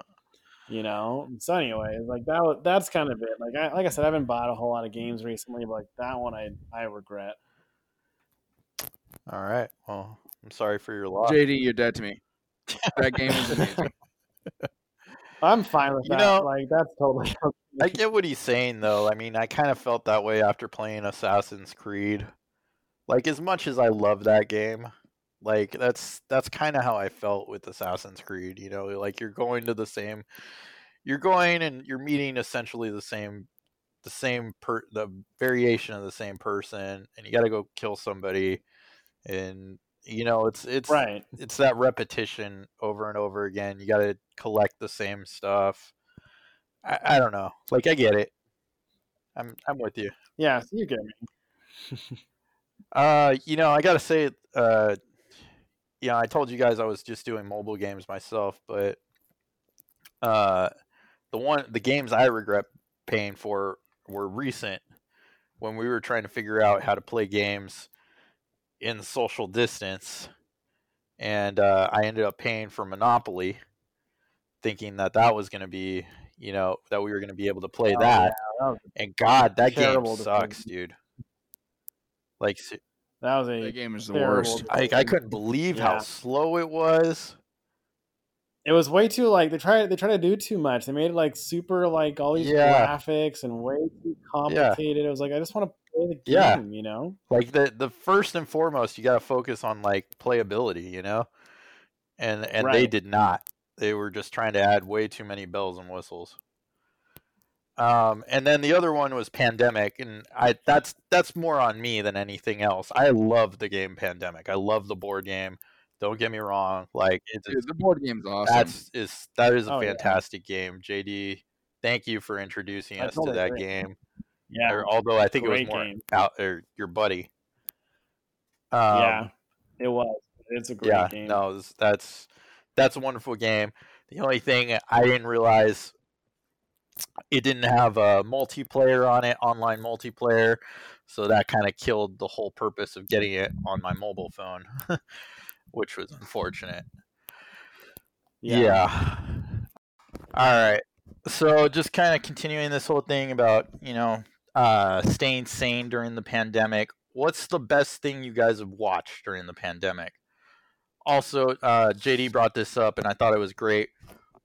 You know. So anyway, like that. Was, that's kind of it. Like I like I said, I haven't bought a whole lot of games recently, but like that one, I I regret. All right. Well, I'm sorry for your loss. JD, you're dead to me. That game is amazing. I'm fine with You that. know, like that's totally. Okay. I get what he's saying though. I mean, I kind of felt that way after playing Assassin's Creed. Like as much as I love that game, like that's that's kind of how I felt with Assassin's Creed, you know, like you're going to the same you're going and you're meeting essentially the same the same per the variation of the same person and you got to go kill somebody and you know, it's it's right. it's that repetition over and over again. You got to collect the same stuff. I, I don't know. Like I get it. I'm I'm with you. Yeah. So you get me. Uh, you know, I gotta say, uh, yeah, I told you guys I was just doing mobile games myself, but uh, the one the games I regret paying for were recent when we were trying to figure out how to play games in social distance, and uh, I ended up paying for Monopoly, thinking that that was gonna be, you know, that we were gonna be able to play Oh, that, That and God, that game sucks, dude. Like. Se- that was a That game is the worst. I, I couldn't believe how slow it was. It was way too like they try they try to do too much. They made it like super like all these Yeah. graphics and way too complicated. It was like I just want to play the game, Yeah. you know? Like the the first and foremost, you got to focus on like playability, you know. And and they did not. They were just trying to add way too many bells and whistles. Um, and then the other one was Pandemic, and I that's that's more on me than anything else. I love the game Pandemic. I love the board game. Don't get me wrong. Like it's Dude, the board game's awesome. that's is that is a Oh, yeah. fantastic game. JD, thank you for introducing I us totally to that agree. game. Yeah. or, although I think it was more game. out or your buddy. Um, yeah. It was. It's a great yeah, game. no, that's that's a wonderful game. The only thing I didn't realize it didn't have a multiplayer on it, online multiplayer, so that kind of killed the whole purpose of getting it on my mobile phone, which was unfortunate. Yeah. All right. So just kind of continuing this whole thing about, you know, uh staying sane during the pandemic. What's the best thing you guys have watched during the pandemic? Also, uh JD brought this up and I thought it was great.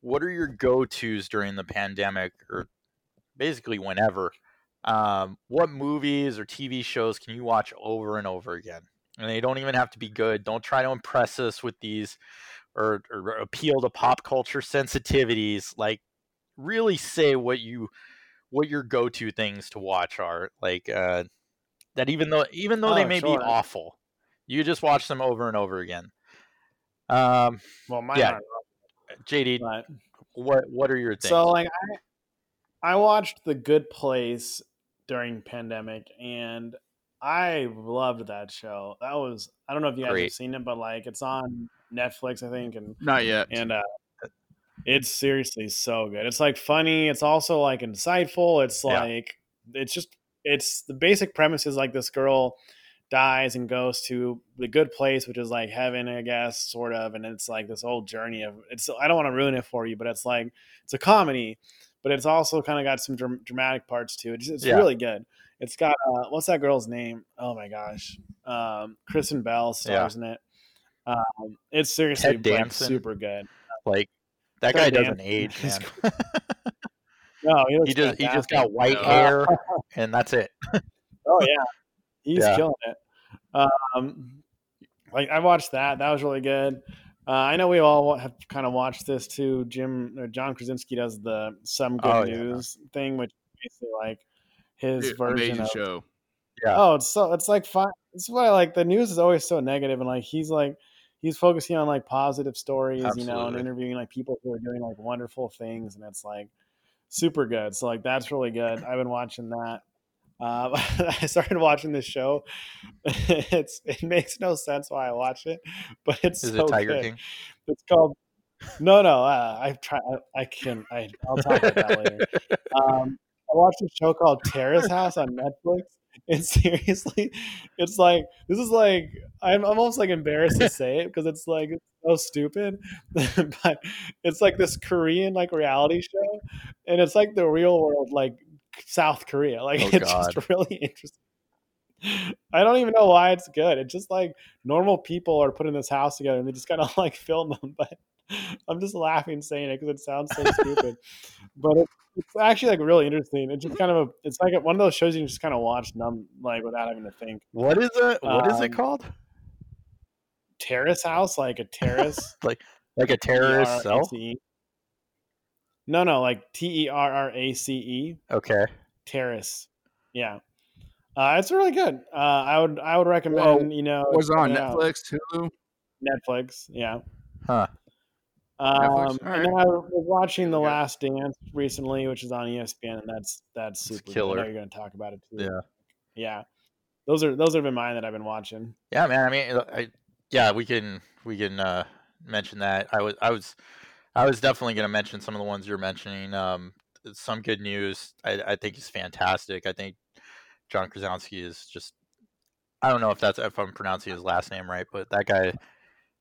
What are your go-tos during the pandemic or basically whenever? Um, what movies or TV shows can you watch over and over again? And they don't even have to be good. Don't try to impress us with these or, or appeal to pop culture sensitivities like really say what you what your go-to things to watch are like uh that even though even though they Oh, may be awful you just watch them over and over again Um, Well, mine Yeah. Aren't, JD, but what what are your things? So like I I watched The Good Place during pandemic and I loved that show. That was I don't know if you guys Great. have seen it, but like it's on Netflix, I think, and Not yet. and uh it's seriously so good. It's like funny, it's also like insightful. It's Yeah. like it's just it's the basic premise is like this girl dies and goes to the good place, which is like heaven, I guess, sort of. And it's like this whole journey of it's. I don't want to ruin it for you, but it's like it's a comedy, but it's also kind of got some dram- dramatic parts too. It's, it's Yeah. really good. It's got uh, what's that girl's name? Oh my gosh, um, Kristen Bell stars in it. Um, it's seriously like, super good. like that Ted guy doesn't age, man. No, he, he just he just got white hair, and that's it. Oh yeah, he's Yeah. killing it. Um, like I watched that. That was really good. Uh, I know we all have kind of watched this too. Jim or John Krasinski does the some good Oh, yeah. news thing, which is basically like his Dude, version of. show. Yeah. Oh, it's so it's like fine. It's why like the news is always so negative, and like he's like he's focusing on like positive stories, you know, and interviewing like people who are doing like wonderful things, and it's like super good. So like that's really good. I've been watching that. Um, I started watching this show. it's it makes no sense why I watch it, but it's Is so it Tiger good. King? It's called. No, no. Uh, I've tried. I, I can. I, I'll talk about that later. Um, I watched a show called Terrace House on Netflix. And seriously, it's like this is like I'm almost like embarrassed to say it because it's like it's so stupid, but it's like this Korean like reality show, and it's like the real world like South Korea. Like Oh, it's just really interesting. I don't even know why it's good. It's just like normal people are put in this house together and they just kind of like film them. But I'm just laughing saying it because it sounds so stupid. But it, it's actually like really interesting. It's just kind of a, it's like one of those shows you can just kind of watch numb like without having to think. What is it? What is it Um, called? Terrace house, like a terrace. Like like a terrorist cell? T-E-R-R-A-C-E. No, no, like T E R R A C E. Okay. Terrace. Yeah. Uh, it's really good. Uh, I would I would recommend you know Was on check it out. Netflix, Hulu? Netflix, yeah. Huh. Um, Netflix, and alright. then I was watching The Okay. Last Dance recently, which is on ESPN, and that's that's It's super. good. I killer. know you're going to talk about it too. Yeah. yeah. Those are those have been mine that I've been watching. Yeah, man. I mean, I, yeah, we can we can uh, mention that. I was I was I was definitely going to mention some of the ones you're mentioning. Um, some good news. I, I think is fantastic. I think John Krasinski is just. I don't know if that's if I'm pronouncing his last name right, but that guy,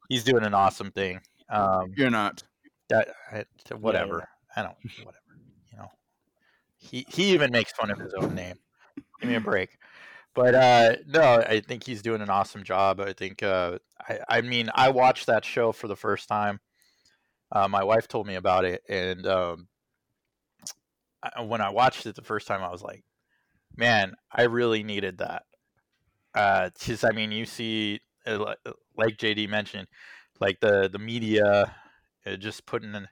he's doing an awesome thing. Um, You're not. that I, whatever. I don't whatever. You know, he he even makes fun of his own name. Give me a break. But uh, no, I think he's doing an awesome job. I think. Uh, I I mean, I watched that show for the first time. Uh, my wife told me about it, and um, I, when I watched it the first time, I was like, "Man, I really needed that." Because I mean, you see, uh, like JD mentioned, like the the media uh, just putting in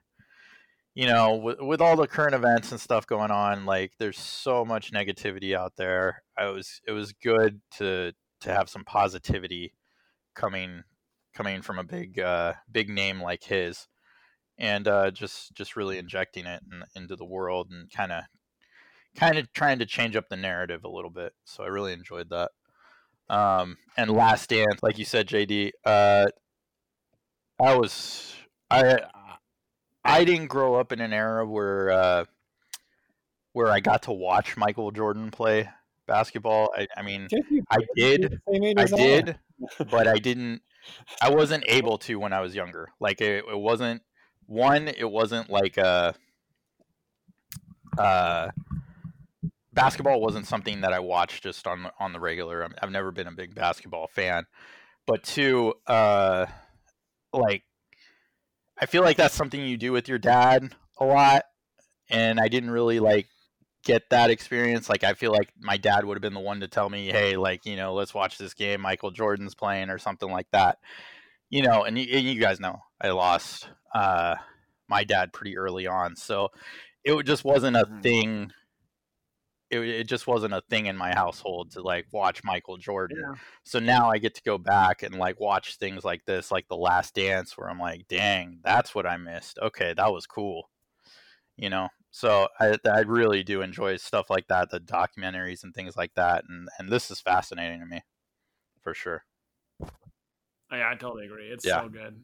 you know with, with all the current events and stuff going on like there's so much negativity out there i was it was good to to have some positivity coming coming from a big uh big name like his and uh just just really injecting it in, into the world and kind of kind of trying to change up the narrative a little bit so i really enjoyed that um and last dance like you said jd uh I was I I didn't grow up in an era where uh, where I got to watch Michael Jordan play basketball. I, I mean, I did, the same age I did, but I didn't. I wasn't able to when I was younger. Like it, it wasn't one. It wasn't like a. Uh, basketball wasn't something that I watched just on on the regular. I'm- I've never been a big basketball fan, but two, uh, like I feel like that's something you do with your dad a lot, and I didn't really like get that experience. Like I feel like my dad would have been the one to tell me, "Hey, like you know, let's watch this game. Michael Jordan's playing or something like that." You know, and you, and you guys know I lost uh, my dad pretty early on, so it just wasn't a Mhm. thing it, it just wasn't a thing in my household to like watch Michael Jordan. Yeah. So now I get to go back and like watch things like this, like The Last Dance, where I'm like, dang, that's what I missed. Okay, that was cool. You know, so I I really do enjoy stuff like that, the documentaries and things like that, and and this is fascinating to me, for sure. Oh, yeah, I totally agree. It's Yeah. so good.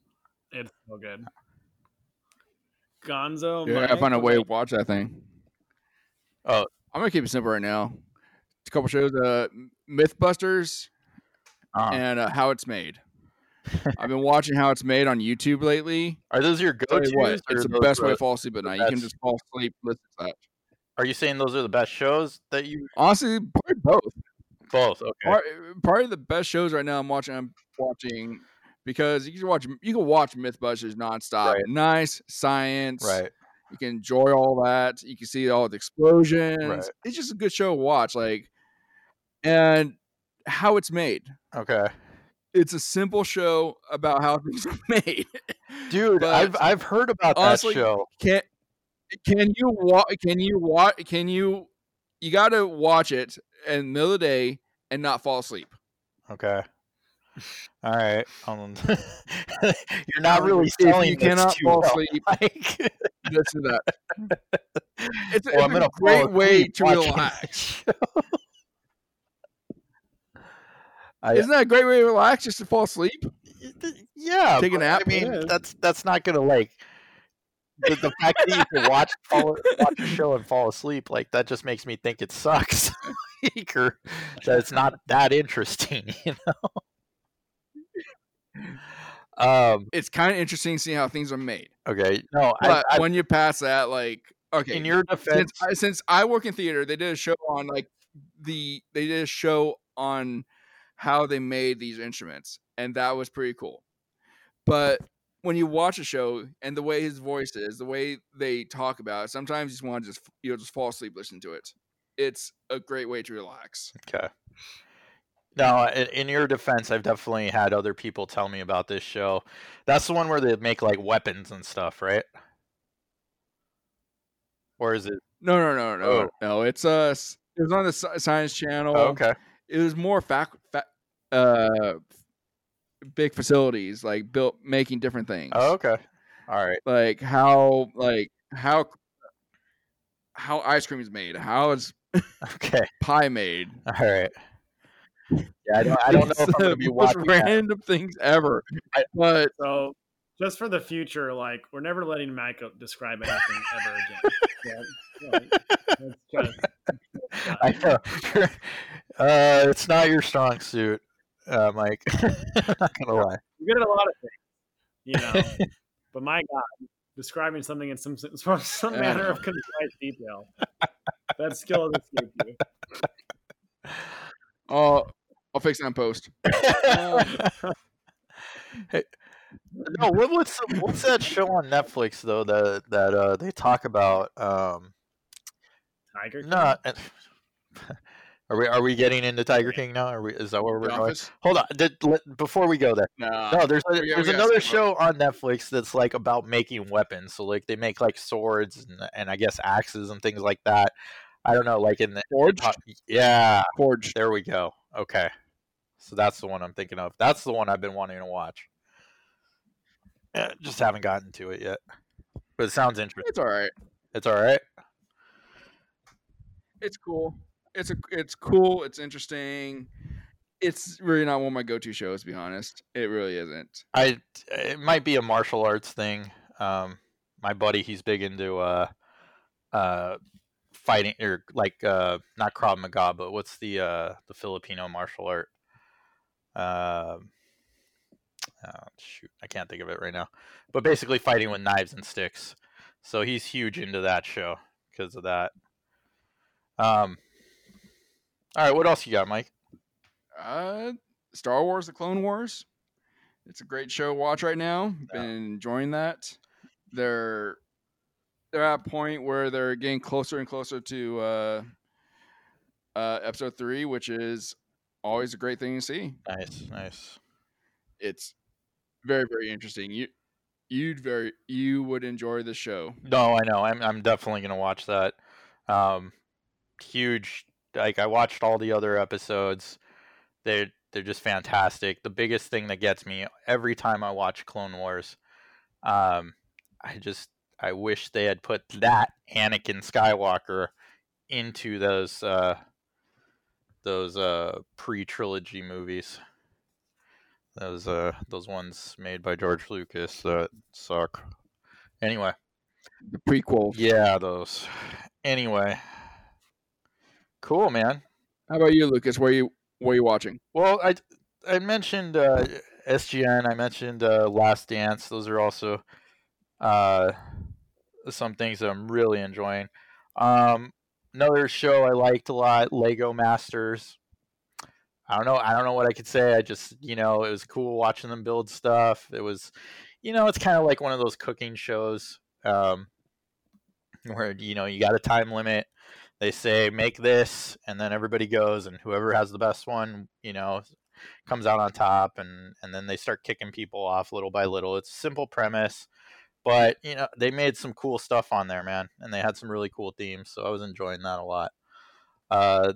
It's so good. Gonzo. Yeah, I Mike, find a way to watch that thing. Oh. I'm gonna keep it simple right now. It's A couple shows, uh, MythBusters Uh, and uh, How It's Made. I've been watching How It's Made on YouTube lately. are those your Tell go-tos? you it's the those best way to fall asleep at night. You can just fall asleep listen to that. Are you saying those are the best shows that you Honestly, probably both. both? Okay. Part- Probably the best shows right now. I'm watching. I'm watching because you can watch. You can watch MythBusters nonstop. Right. Nice science. Right. You can enjoy all that. You can see all the explosions. Right. It's just a good show to watch. Like, and how it's made. Okay. It's a simple show about how things are made. Dude, But I've I've heard about honestly, that show. Can can you watch? Can you watch? Can you? You got to watch it in the middle of the day and not fall asleep. Okay. All right. Um, you're not Um, really selling you cannot fall asleep, Mike. listen to that. It's, Well, it's a great way to relax. I, Isn't that a great way to relax? Just to fall asleep. yeah, Take a nap? I mean, Yeah. that's that's not gonna like the, the fact that you can watch fall, watch a show and fall asleep like that just makes me think it sucks, Like, or that it's not that interesting, you know. Um. It's kind of interesting seeing how things are made. Okay. No. I, But I, when you pass that, like, okay, in your defense, since I, since I work in theater, they did a show on like the they did a show on how they made these instruments, and that was pretty cool. But when you watch a show and the way his voice is, the way they talk about it, sometimes you just want to just you'll just fall asleep listening to it. It's a great way to relax. Okay. No, in, your defense, I've definitely had other people tell me about this show. That's the one where they make like weapons and stuff, right? Or is it? No, no, no, no, Oh. no. It's uh, it was on the Science Channel. Oh, okay. it was more fac, fa- uh, big facilities like built making different things. Oh, okay. All right. Like how like how how ice cream is made, how is Okay. pie made. All right. Yeah, I don't. I don't know if I'm gonna be most watching that. random things ever. I- but So, just for the future, like we're never letting Mike describe anything ever again. Yeah, yeah, it's just- I know. uh, it's not your strong suit, uh, Mike. I'm not gonna lie. You're good at a lot of things, you know. but my God, describing something in some some, some manner of concise detail, that skill has escaped you. oh, I'll fix that in post. no, what, what's what's that show on Netflix though that that uh, they talk about? Um, Tiger. King? not. Are we are we getting into Tiger King now? Are we, is that where we're The going? Hold on, did, let, before we go there. Nah. No, there's a, there's another skip over. show on Netflix that's like about making weapons. So like they make like swords and, and I guess axes and things like that. I don't know, like in the Forged. yeah, Forged. there we go. Okay, so that's the one I'm thinking of. That's the one I've been wanting to watch. Yeah, just haven't gotten to it yet, but it sounds interesting. It's all right. It's all right. It's cool. It's a it's cool. It's interesting. It's really not one of my go-to shows, to be honest. It really isn't. I it might be a martial arts thing. Um, my buddy, he's big into uh, uh, fighting or like uh, not Krav Maga, but what's the uh the Filipino martial art? Um, oh, shoot, I can't think of it right now. But basically, fighting with knives and sticks. So he's huge into that show because of that. Um. All right, what else you got, Mike? Uh, Star Wars: The Clone Wars. It's a great show to watch right now. Yeah. Been enjoying that. They're they're at a point where they're getting closer and closer to uh, uh, episode three, which is always a great thing to see. Nice, nice. It's very very interesting. You you'd very you would enjoy the show. No, I know. I'm I'm definitely gonna watch that. Um, huge. Like I watched all the other episodes. They're they're just fantastic. The biggest thing that gets me every time I watch Clone Wars, um, I just I wish they had put that Anakin Skywalker into those uh, those uh, pre trilogy movies. Those uh those ones made by George Lucas that suck. Anyway, The prequel. yeah, those. Anyway, cool, man. How about you, Lucas? Where you where you watching? Well, I I mentioned uh, SGN. I mentioned uh, Last Dance. Those are also uh, some things that I'm really enjoying. Um, another show I liked a lot, Lego Masters. I don't know. I don't know what I could say. I just, you know, it was cool watching them build stuff. It was, you know, it's kind of like one of those cooking shows um, where you know you got a time limit. They say make this, and then everybody goes, and whoever has the best one, you know, comes out on top, and and then they start kicking people off little by little. It's a simple premise, but you know they made some cool stuff on there, man, and they had some really cool themes. So I was enjoying that a lot. Uh,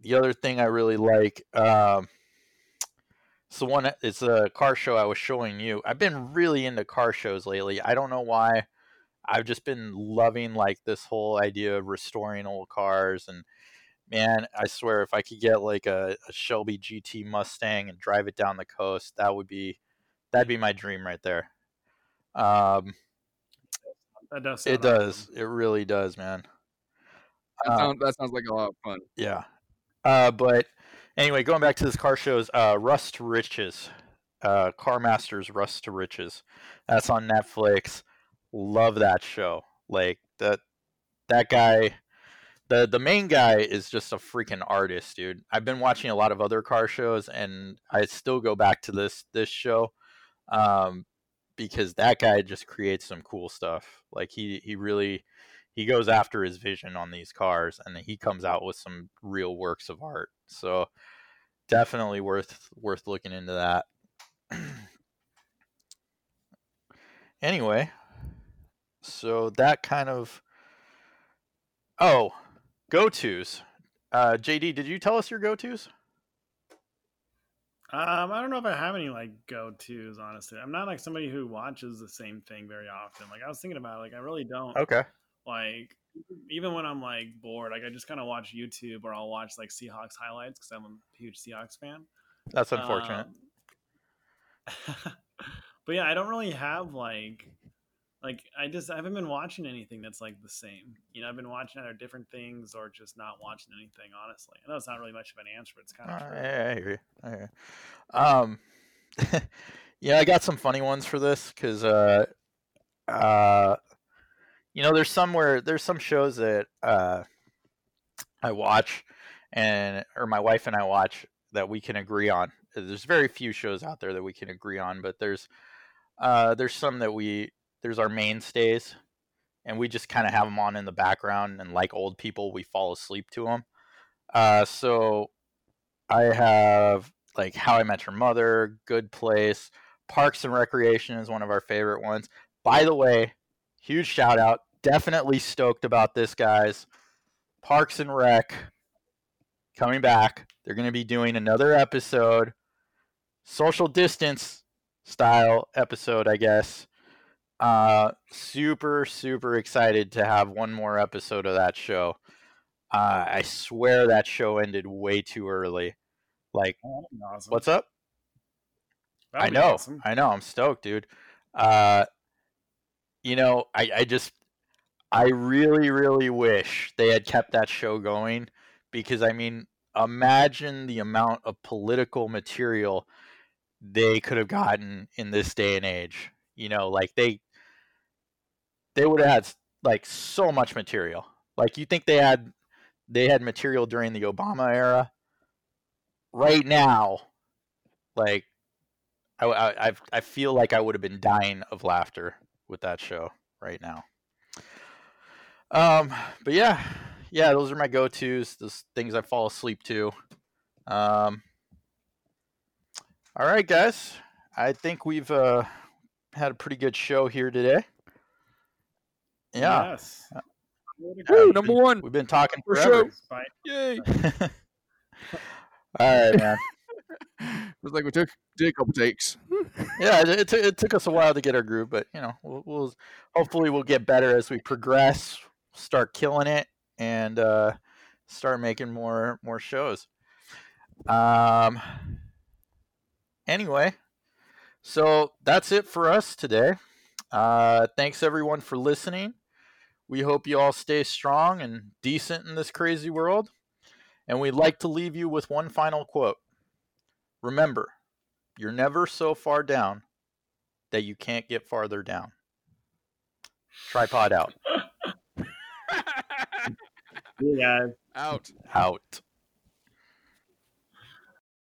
the other thing I really like, um, it's the one. It's a car show I was showing you. I've been really into car shows lately. I don't know why. I've just been loving like this whole idea of restoring old cars and man, I swear if I could get like a, a Shelby GT Mustang and drive it down the coast, that would be that'd be my dream right there. Um, That does. it sound does. awesome. It really does, man. That, Uh, sounds, that sounds like a lot of fun. Yeah. Uh, but anyway, going back to this car shows, uh, Rust to Riches, uh, Car Masters Rust to Riches. That's on Netflix. Love that show. Like that, that guy, the the main guy is just a freaking artist, dude. I've been watching a lot of other car shows, and I still go back to this this show, um, because that guy just creates some cool stuff. Like he he really he goes after his vision on these cars and he comes out with some real works of art so definitely worth worth looking into that anyway so that kind of oh go-to's uh, jd did you tell us your go-to's Um, I don't know if I have any like go tos. Honestly, I'm not like somebody who watches the same thing very often. Like I was thinking about, it, like I really don't. okay Like even when I'm like bored, like I just kind of watch YouTube or I'll watch like Seahawks highlights because I'm a huge Seahawks fan. that's unfortunate Um, but yeah, I don't really have like like I just I haven't been watching anything that's like the same. You know, I've been watching either different things or just not watching anything. Honestly, I know it's not really much of an answer, but it's kind of Uh, true. yeah, I you. I. Um, yeah, I got some funny ones for this because, uh, uh, you know, there's somewhere there's some shows that uh, I watch and or my wife and I watch that we can agree on. There's very few shows out there that we can agree on, but there's uh, there's some that we there's our mainstays, and we just kind of have them on in the background, and like old people, we fall asleep to them. Uh, so I have like How I Met Your Mother, Good Place, Parks and Recreation is one of our favorite ones. By the way, huge shout out. Definitely stoked about this, guys. Parks and Rec coming back. They're going to be doing another episode, social distance style episode, I guess. Uh, super, super excited to have one more episode of that show. Uh, I swear that show ended way too early. Like, Oh, awesome. what's up? That'd I know, awesome. I know. I'm stoked, dude. Uh, you know, I, I just, I really, really wish they had kept that show going because I mean, imagine the amount of political material they could have gotten in this day and age. You know, like they, they would have had like so much material. Like you think they had, they had material during the Obama era. Right now, like I, I, I've- feel like I would have been dying of laughter with that show right now. Um, but yeah, yeah, those are my go-tos. Those things I fall asleep to. Um, all right, guys. I think we've uh, had a pretty good show here today. Yeah. Yes. Woo, number one. We've been talking For forever. sure. Yay. All right, man. It was like we took did a couple takes. yeah, it, it, took it took us a while to get our groove, but you know, we'll, we'll hopefully we'll get better as we progress, start killing it, and uh, start making more more shows. Um. Anyway, so that's it for us today. Uh, thanks everyone for listening. We hope you all stay strong and decent in this crazy world. And we'd like to leave you with one final quote. Remember, you're never so far down that you can't get farther down. Tripod out. Yeah. Out. Out.